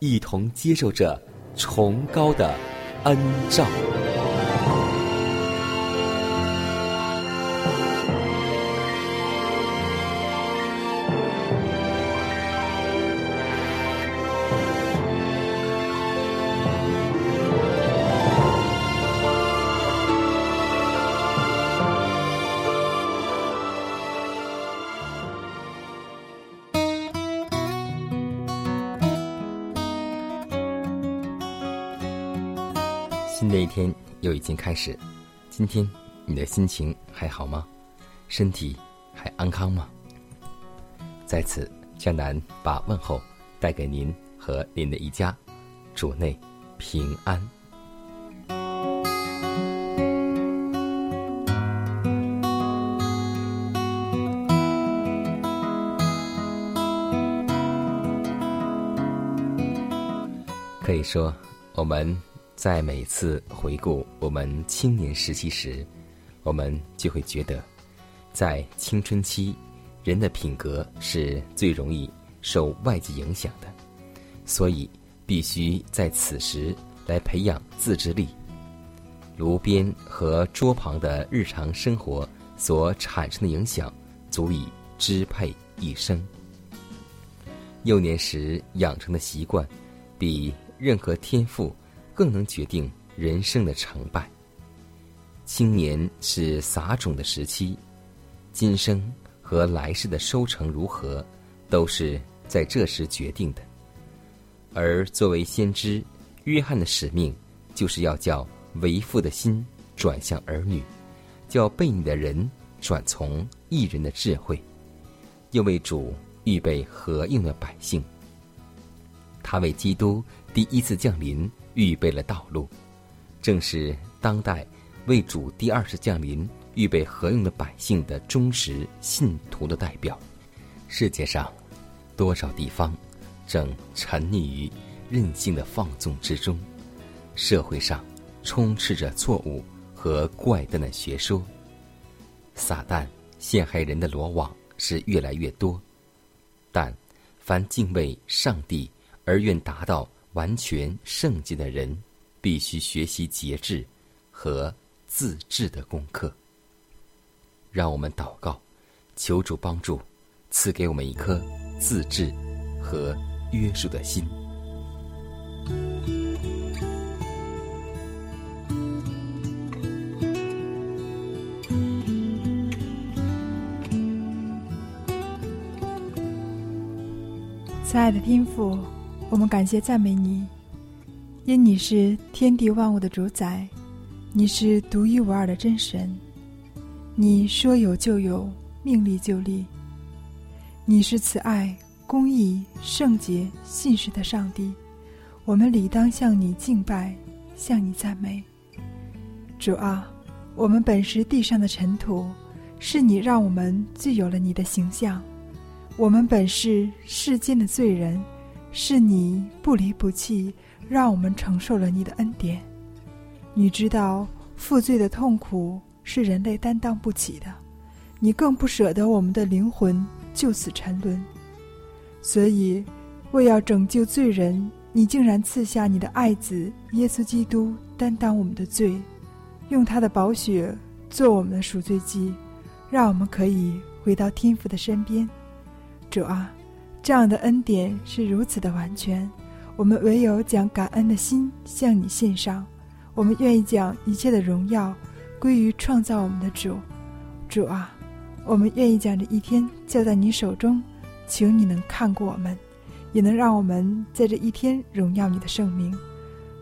一同接受着崇高的恩照。开始，今天你的心情还好吗？身体还安康吗？在此，江南把问候带给您和您的一家，主内平安。可以说，我们在每次回顾我们青年时期时，我们就会觉得，在青春期，人的品格是最容易受外界影响的，所以必须在此时来培养自制力。炉边和桌旁的日常生活所产生的影响，足以支配一生。幼年时养成的习惯，比任何天赋更能决定人生的成败。青年是撒种的时期，今生和来世的收成如何，都是在这时决定的。而作为先知，约翰的使命就是要叫为父的心转向儿女，叫背逆的人转从一人的智慧，又为主预备合应的百姓。他为基督第一次降临预备了道路，正是当代为主第二次降临预备合用的百姓的忠实信徒的代表。世界上多少地方正沉溺于任性的放纵之中？社会上充斥着错误和怪诞的学说，撒旦陷害人的罗网是越来越多，但凡敬畏上帝。而愿达到完全圣洁的人，必须学习节制和自制的功课。让我们祷告，求主帮助，赐给我们一颗自制和约束的心。亲爱的天父。我们感谢赞美你，因你是天地万物的主宰，你是独一无二的真神，你说有就有，命立就立。你是慈爱、公义、圣洁、信实的上帝，我们理当向你敬拜，向你赞美。主啊，我们本是地上的尘土，是你让我们具有了你的形象；我们本是世间的罪人。是你不离不弃，让我们承受了你的恩典。你知道负罪的痛苦是人类担当不起的，你更不舍得我们的灵魂就此沉沦。所以，为要拯救罪人，你竟然赐下你的爱子耶稣基督担当我们的罪，用他的宝血做我们的赎罪祭，让我们可以回到天父的身边。主啊，这样的恩典是如此的完全，我们唯有将感恩的心向你献上。我们愿意将一切的荣耀归于创造我们的主。主啊，我们愿意将这一天交在你手中，求你能看顾我们，也能让我们在这一天荣耀你的圣名。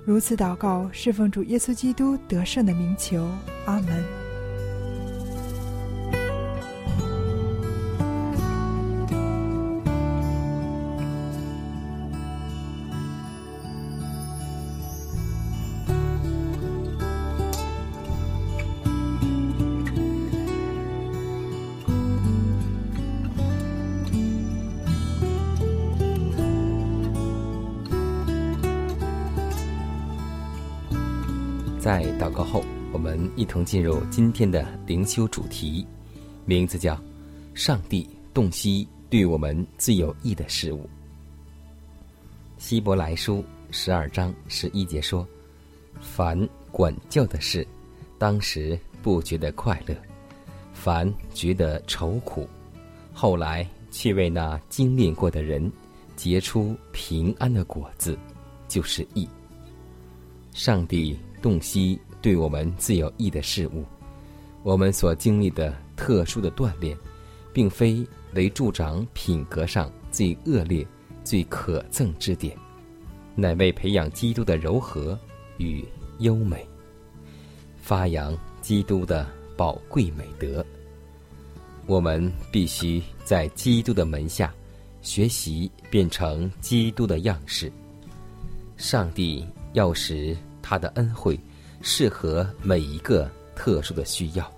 如此祷告，侍奉主耶稣基督得胜的名求，阿门。一同进入今天的灵修主题，名字叫“上帝洞悉对我们最有益的事物”。希伯来书十二章十一节说：“凡管教的事，当时不觉得快乐；凡觉得愁苦，后来却为那经历过的人结出平安的果子，就是义。”上帝。洞悉对我们最有益的事物，我们所经历的特殊的锻炼，并非为助长品格上最恶劣、最可憎之点，乃为培养基督的柔和与优美，发扬基督的宝贵美德。我们必须在基督的门下学习，变成基督的样式。上帝要使。他的恩惠适合每一个特殊的需要。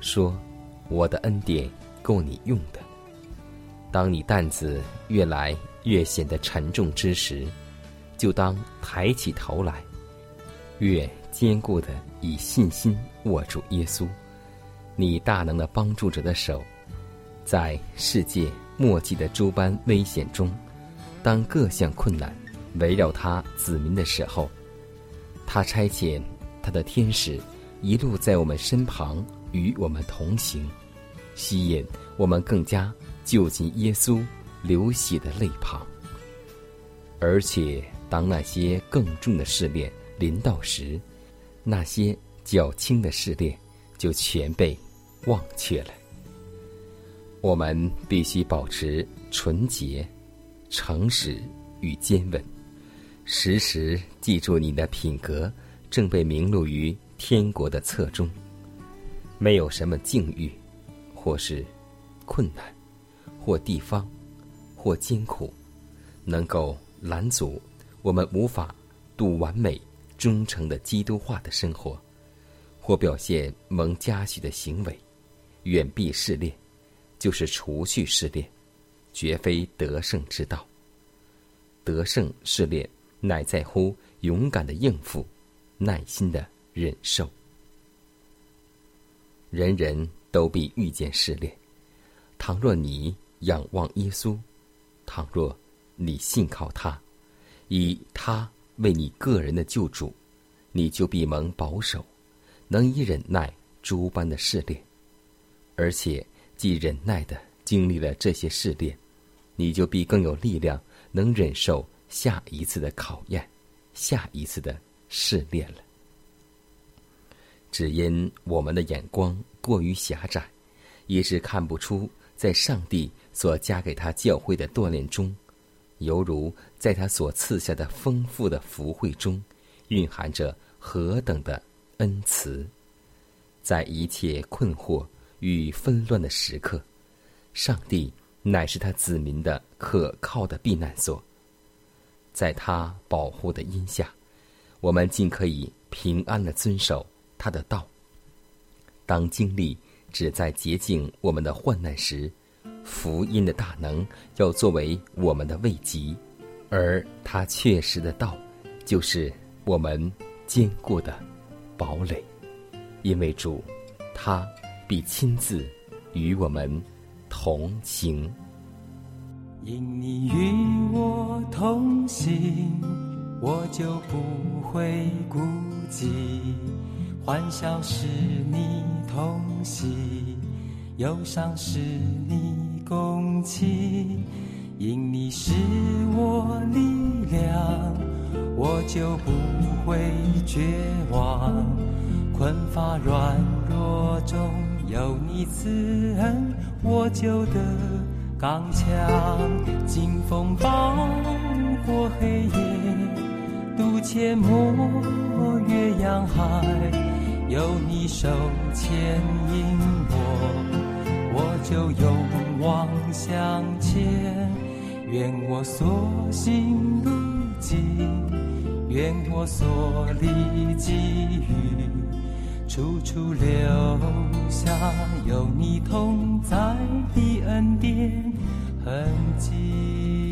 说：“我的恩典够你用的。”当你担子越来越显得沉重之时，就当抬起头来，越坚固的以信心握住耶稣，你大能的帮助者的手。在世界末季的诸般危险中，当各项困难围绕他子民的时候。他差遣他的天使一路在我们身旁与我们同行，吸引我们更加就近耶稣流血的泪旁。而且，当那些更重的试炼临到时，那些较轻的试炼就全被忘却了。我们必须保持纯洁、诚实与坚稳。时时记住，你的品格正被名录于天国的册中。没有什么境遇，或是困难，或地方，或艰苦，能够拦阻我们无法度完美、忠诚的基督化的生活，或表现蒙嘉许的行为。远避试炼，就是除去试炼，绝非得胜之道。得胜试炼。乃在乎勇敢的应付，耐心的忍受。人人都必遇见试炼，倘若你仰望耶稣，倘若你信靠他，以他为你个人的救主，你就必蒙保守，能以忍耐诸般的试炼。而且既忍耐的经历了这些试炼，你就必更有力量，能忍受。下一次的考验，下一次的试炼了。只因我们的眼光过于狭窄，一是看不出在上帝所加给他教会的锻炼中，犹如在他所赐下的丰富的福惠中，蕴含着何等的恩慈。在一切困惑与纷乱的时刻，上帝乃是他子民的可靠的避难所。在他保护的荫下，我们尽可以平安的遵守他的道。当经历只在洁净我们的患难时，福音的大能要作为我们的慰藉，而他确实的道，就是我们坚固的堡垒。因为主，他必亲自与我们同行。因你与我同行，我就不会孤寂。欢笑是你同喜，忧伤是你共情。因你是我力量，我就不会绝望。困乏软弱中有你慈恩，我就得刚强。经风暴过黑夜，阡陌越洋海，有你手牵引我，我就勇往向前。愿我所行路径，愿我所历际遇，处处留下有你同在的恩典痕迹。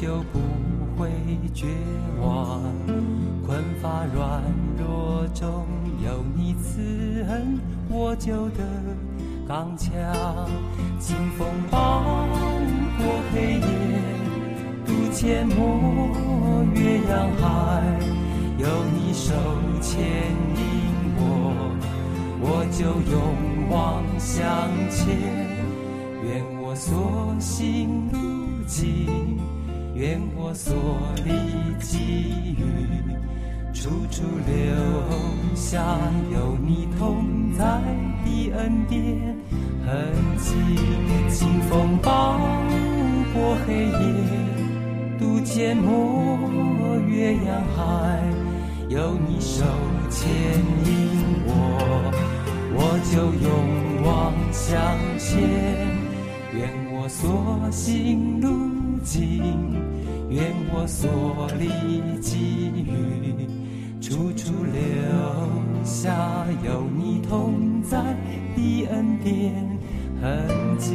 就不会绝望。困乏软弱中有你慈恩，我就得刚强。清风暴过黑夜，渡阡陌越洋海。有你手牵引我，我就勇往向前。愿我所行路径，愿我所历际遇，处处留下有你同在的恩典痕迹。清风暴过黑夜，渡阡陌越洋海。有你手牵引我，我就勇往向前。愿我所行路境，愿我所历际遇，处处留下有你同在的恩典痕迹。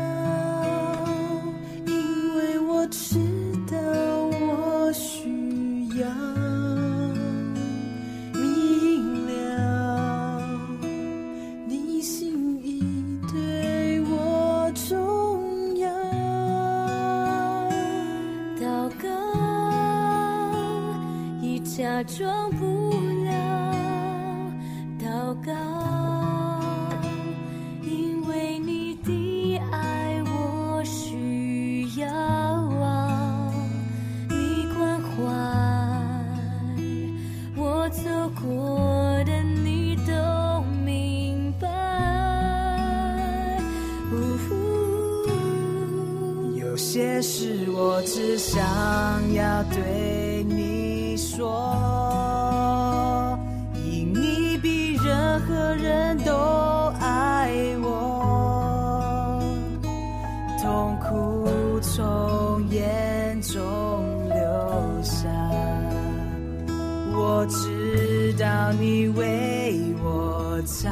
装不我知道你为我擦。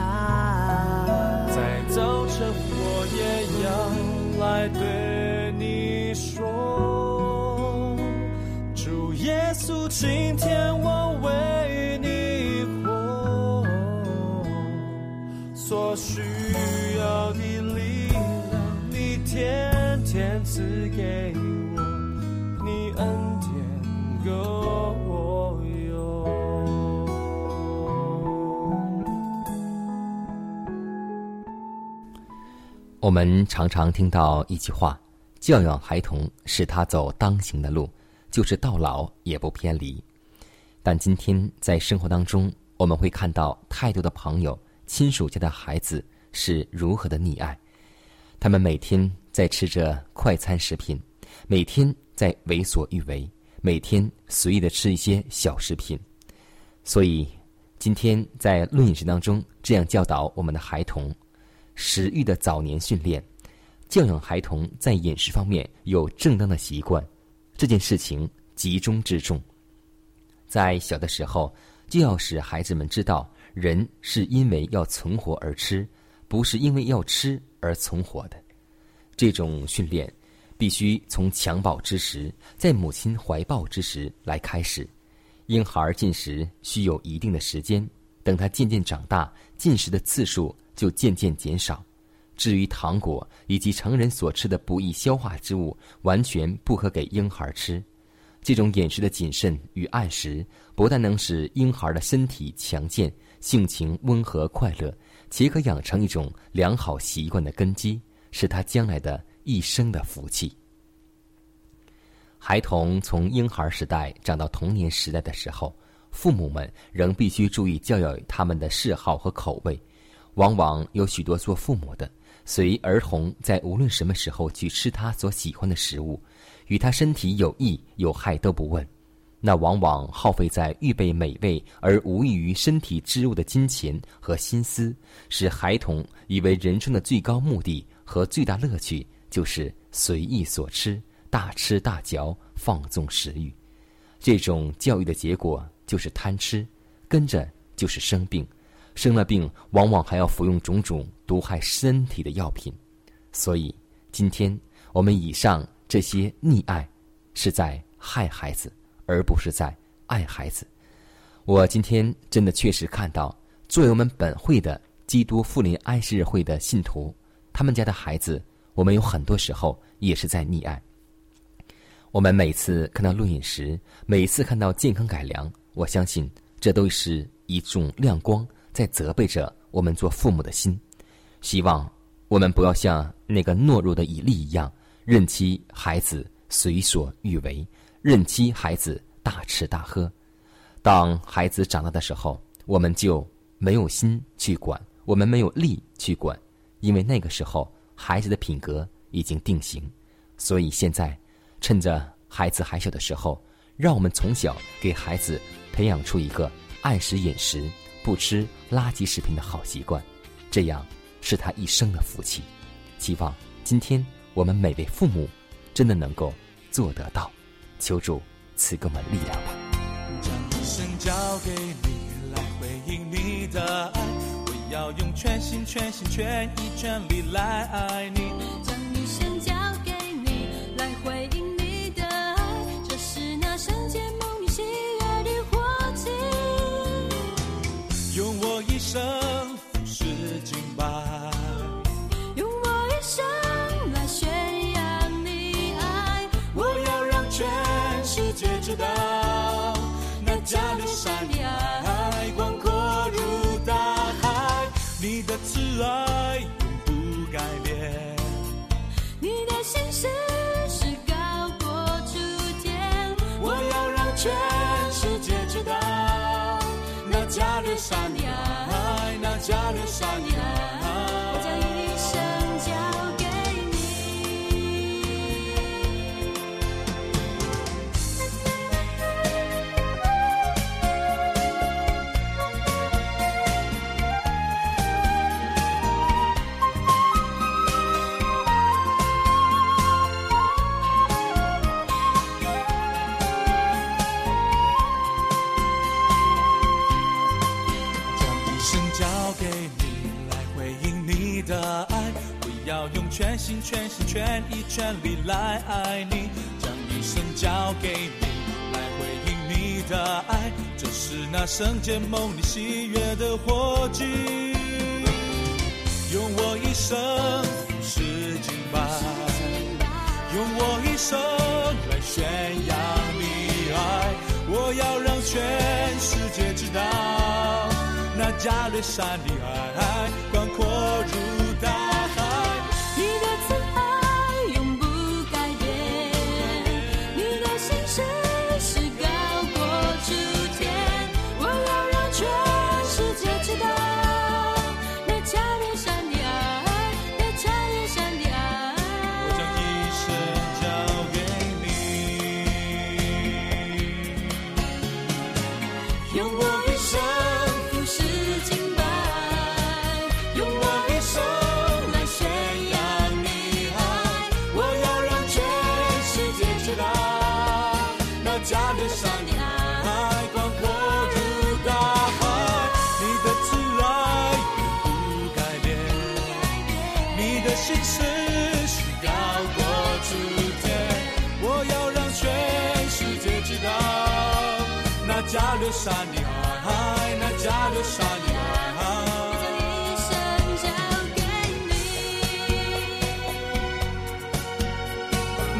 在早晨，我也要来对你说，主耶稣，今天我为你活，所需我们常常听到一句话：“教养孩童，使他走当行的路，就是到老也不偏离。”但今天在生活当中，我们会看到太多的朋友、亲属家的孩子是如何的溺爱。他们每天在吃着快餐食品，每天在为所欲为，每天随意的吃一些小食品。所以，今天在论饮食当中，这样教导我们的孩童。食欲的早年训练，教养孩童在饮食方面有正当的习惯，这件事情集中之重。在小的时候，就要使孩子们知道，人是因为要存活而吃，不是因为要吃而存活的。这种训练必须从襁褓之时，在母亲怀抱之时来开始。婴孩进食需有一定的时间，等他渐渐长大，进食的次数。就渐渐减少。至于糖果以及成人所吃的不易消化之物，完全不可给婴孩吃。这种饮食的谨慎与按时，不但能使婴孩的身体强健、性情温和快乐，且可养成一种良好习惯的根基，是他将来的一生的福气。孩童从婴孩时代长到童年时代的时候，父母们仍必须注意教养他们的嗜好和口味。往往有许多做父母的，随儿童在无论什么时候去吃他所喜欢的食物，与他身体有益有害都不问，那往往耗费在预备美味而无益于身体之物的金钱和心思，使孩童以为人生的最高目的和最大乐趣就是随意所吃，大吃大嚼，放纵食欲。这种教育的结果就是贪吃，跟着就是生病。生了病，往往还要服用种种毒害身体的药品，所以今天我们以上这些溺爱，是在害孩子，而不是在爱孩子。我今天真的确实看到，作为我们本会的基督复临安息日会的信徒，他们家的孩子，我们有很多时候也是在溺爱。我们每次看到录影时，每次看到健康改良，我相信这都是一种亮光。在责备着我们做父母的心，希望我们不要像那个懦弱的以利一样，任其孩子随所欲为，任其孩子大吃大喝。当孩子长大的时候，我们就没有心去管，我们没有力去管，因为那个时候孩子的品格已经定型。所以现在，趁着孩子还小的时候，让我们从小给孩子培养出一个按时饮食。不吃垃圾食品的好习惯，这样是他一生的福气。希望今天我们每位父母真的能够做得到。求主赐给我们力量吧。将一生交给你来回应你的爱，我要用全心全心全意全力来爱你。将一生交给你来回应你的慈爱永不改变。你的心事是高过诸天。我要让全世界知道，那加略山的爱，那加略山的心全力来爱你，将一生交给你，来回应你的爱，这是那圣洁梦里喜悦的火炬。用我一生服侍敬拜，用我一生来宣扬你爱，我要让全世界知道，那加略山的爱的心事是高过诸天。我要让全世界知道，那加略山的爱，那加略山的爱，我将一生。交给你，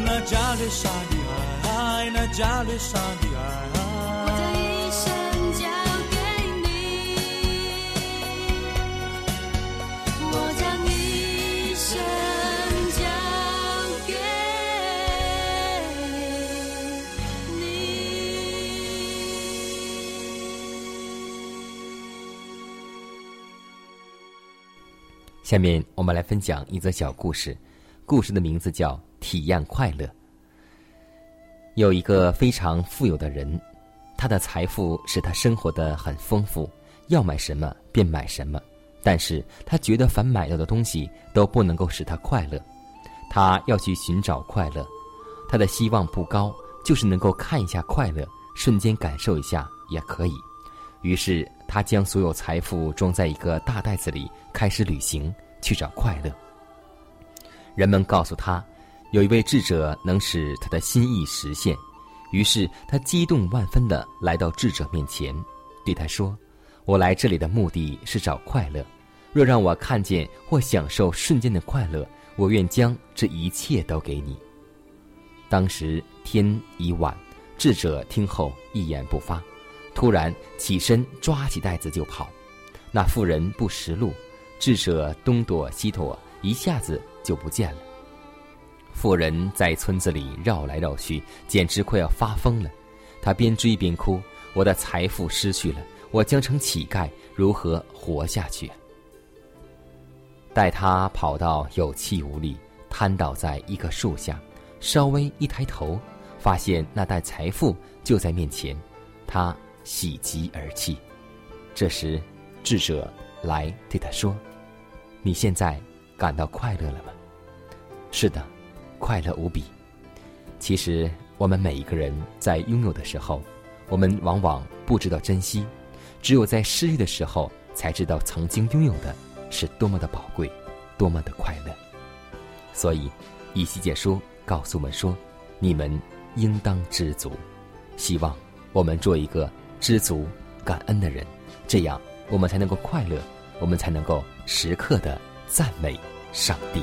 那加略山的爱，那加略山的我下面我们来分享一则小故事，故事的名字叫《体验快乐》。有一个非常富有的人，他的财富使他生活的很丰富，要买什么便买什么。但是他觉得凡买到的东西都不能够使他快乐，他要去寻找快乐。他的希望不高，就是能够看一下快乐，瞬间感受一下也可以。于是他将所有财富装在一个大袋子里，开始旅行去找快乐。人们告诉他，有一位智者能使他的心意实现。于是他激动万分地来到智者面前，对他说：“我来这里的目的是找快乐。若让我看见或享受瞬间的快乐，我愿将这一切都给你。”当时天已晚，智者听后一言不发，突然起身抓起袋子就跑。那妇人不识路，智者东躲西躲，一下子就不见了。妇人在村子里绕来绕去，简直快要发疯了。她边追边哭：“我的财富失去了，我将成乞丐，如何活下去？”待她跑到有气无力，瘫倒在一棵树下，稍微一抬头，发现那袋财富就在面前，她喜极而泣。这时，智者来对他说：“你现在感到快乐了吗？”“是的。”快乐无比。其实，我们每一个人在拥有的时候，我们往往不知道珍惜；只有在失去的时候，才知道曾经拥有的是多么的宝贵，多么的快乐。所以，以西结书告诉我们说：“你们应当知足。”希望我们做一个知足、感恩的人，这样我们才能够快乐，我们才能够时刻的赞美上帝。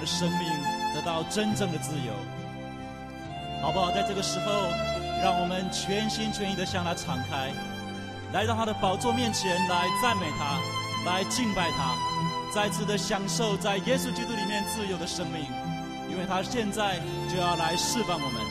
们的生命，得到真正的自由，好不好？在这个时候，让我们全心全意的向他敞开，来到他的宝座面前来赞美他，来敬拜他，再次的享受在耶稣基督里面自由的生命，因为他现在就要来释放我们。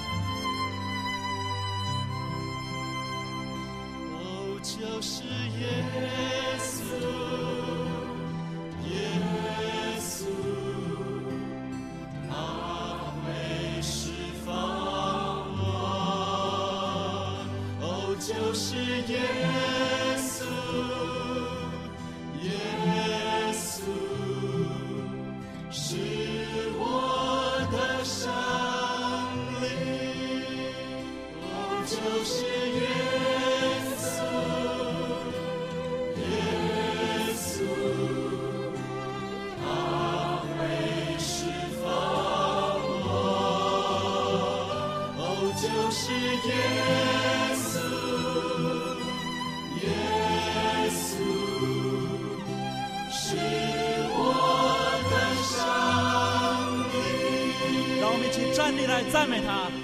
赞美他。